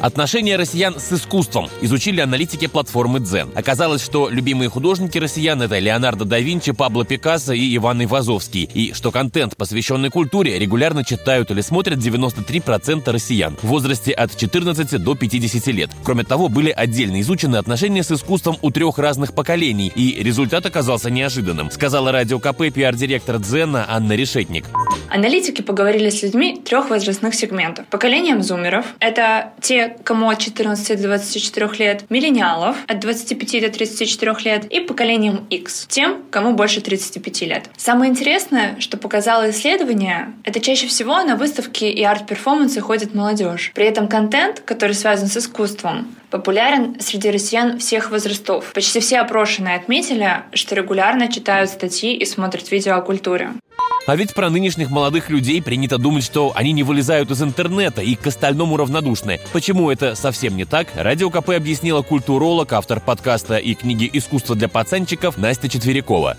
Отношения россиян с искусством изучили аналитики платформы Дзен. Оказалось, что любимые художники россиян — это Леонардо да Винчи, Пабло Пикассо и Иван Ивазовский. И что контент, посвященный культуре, регулярно читают или смотрят 93% россиян в возрасте от 14 до 50 лет. Кроме того, были отдельно изучены отношения с искусством у трех разных поколений, и результат оказался неожиданным, сказала радио КП пиар-директор Дзена Анна Решетник. Аналитики поговорили с людьми трех возрастных сегментов. Поколением зумеров — это те, кому от 14 до 24 лет, миллениалов от 25 до 34 лет и поколением X, тем, кому больше 35 лет. Самое интересное, что показало исследование, это чаще всего на выставки и арт-перформансы ходит молодежь. При этом контент, который связан с искусством, популярен среди россиян всех возрастов. Почти все опрошенные отметили, что регулярно читают статьи и смотрят видео о культуре. А ведь про нынешних молодых людей принято думать, что они не вылезают из интернета и к остальному равнодушны. Почему это совсем не так, Радио КП объяснила культуролог, автор подкаста и книги «Искусство для пацанчиков» Настя Четверякова.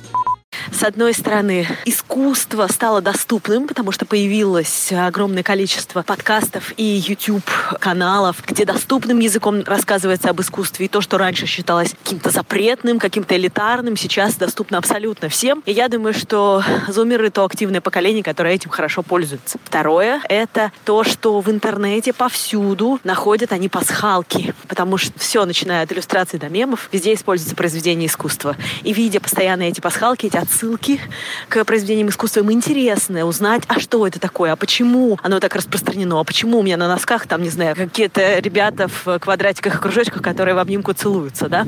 С одной стороны, искусство стало доступным, потому что появилось огромное количество подкастов и YouTube-каналов, где доступным языком рассказывается об искусстве. И то, что раньше считалось каким-то запретным, каким-то элитарным, сейчас доступно абсолютно всем. И я думаю, что зумеры — то активное поколение, которое этим хорошо пользуется. Второе — это то, что в интернете повсюду находят они пасхалки, потому что все, начиная от иллюстраций до мемов, везде используется произведение искусства. И видя постоянно эти пасхалки, эти отсылки к произведениям искусства. Им интересно узнать, а что это такое, а почему оно так распространено, а почему у меня на носках там, не знаю, какие-то ребята в квадратиках и кружочках, которые в обнимку целуются, да.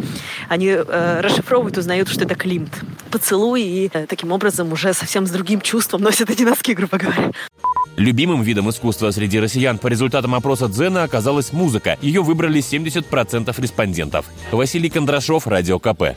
Они э, расшифровывают, узнают, что это Климт. Поцелуй и э, таким образом уже совсем с другим чувством носят эти носки, грубо говоря. Любимым видом искусства среди россиян по результатам опроса Дзена оказалась музыка. Ее выбрали 70% респондентов. Василий Кондрашов, Радио КП.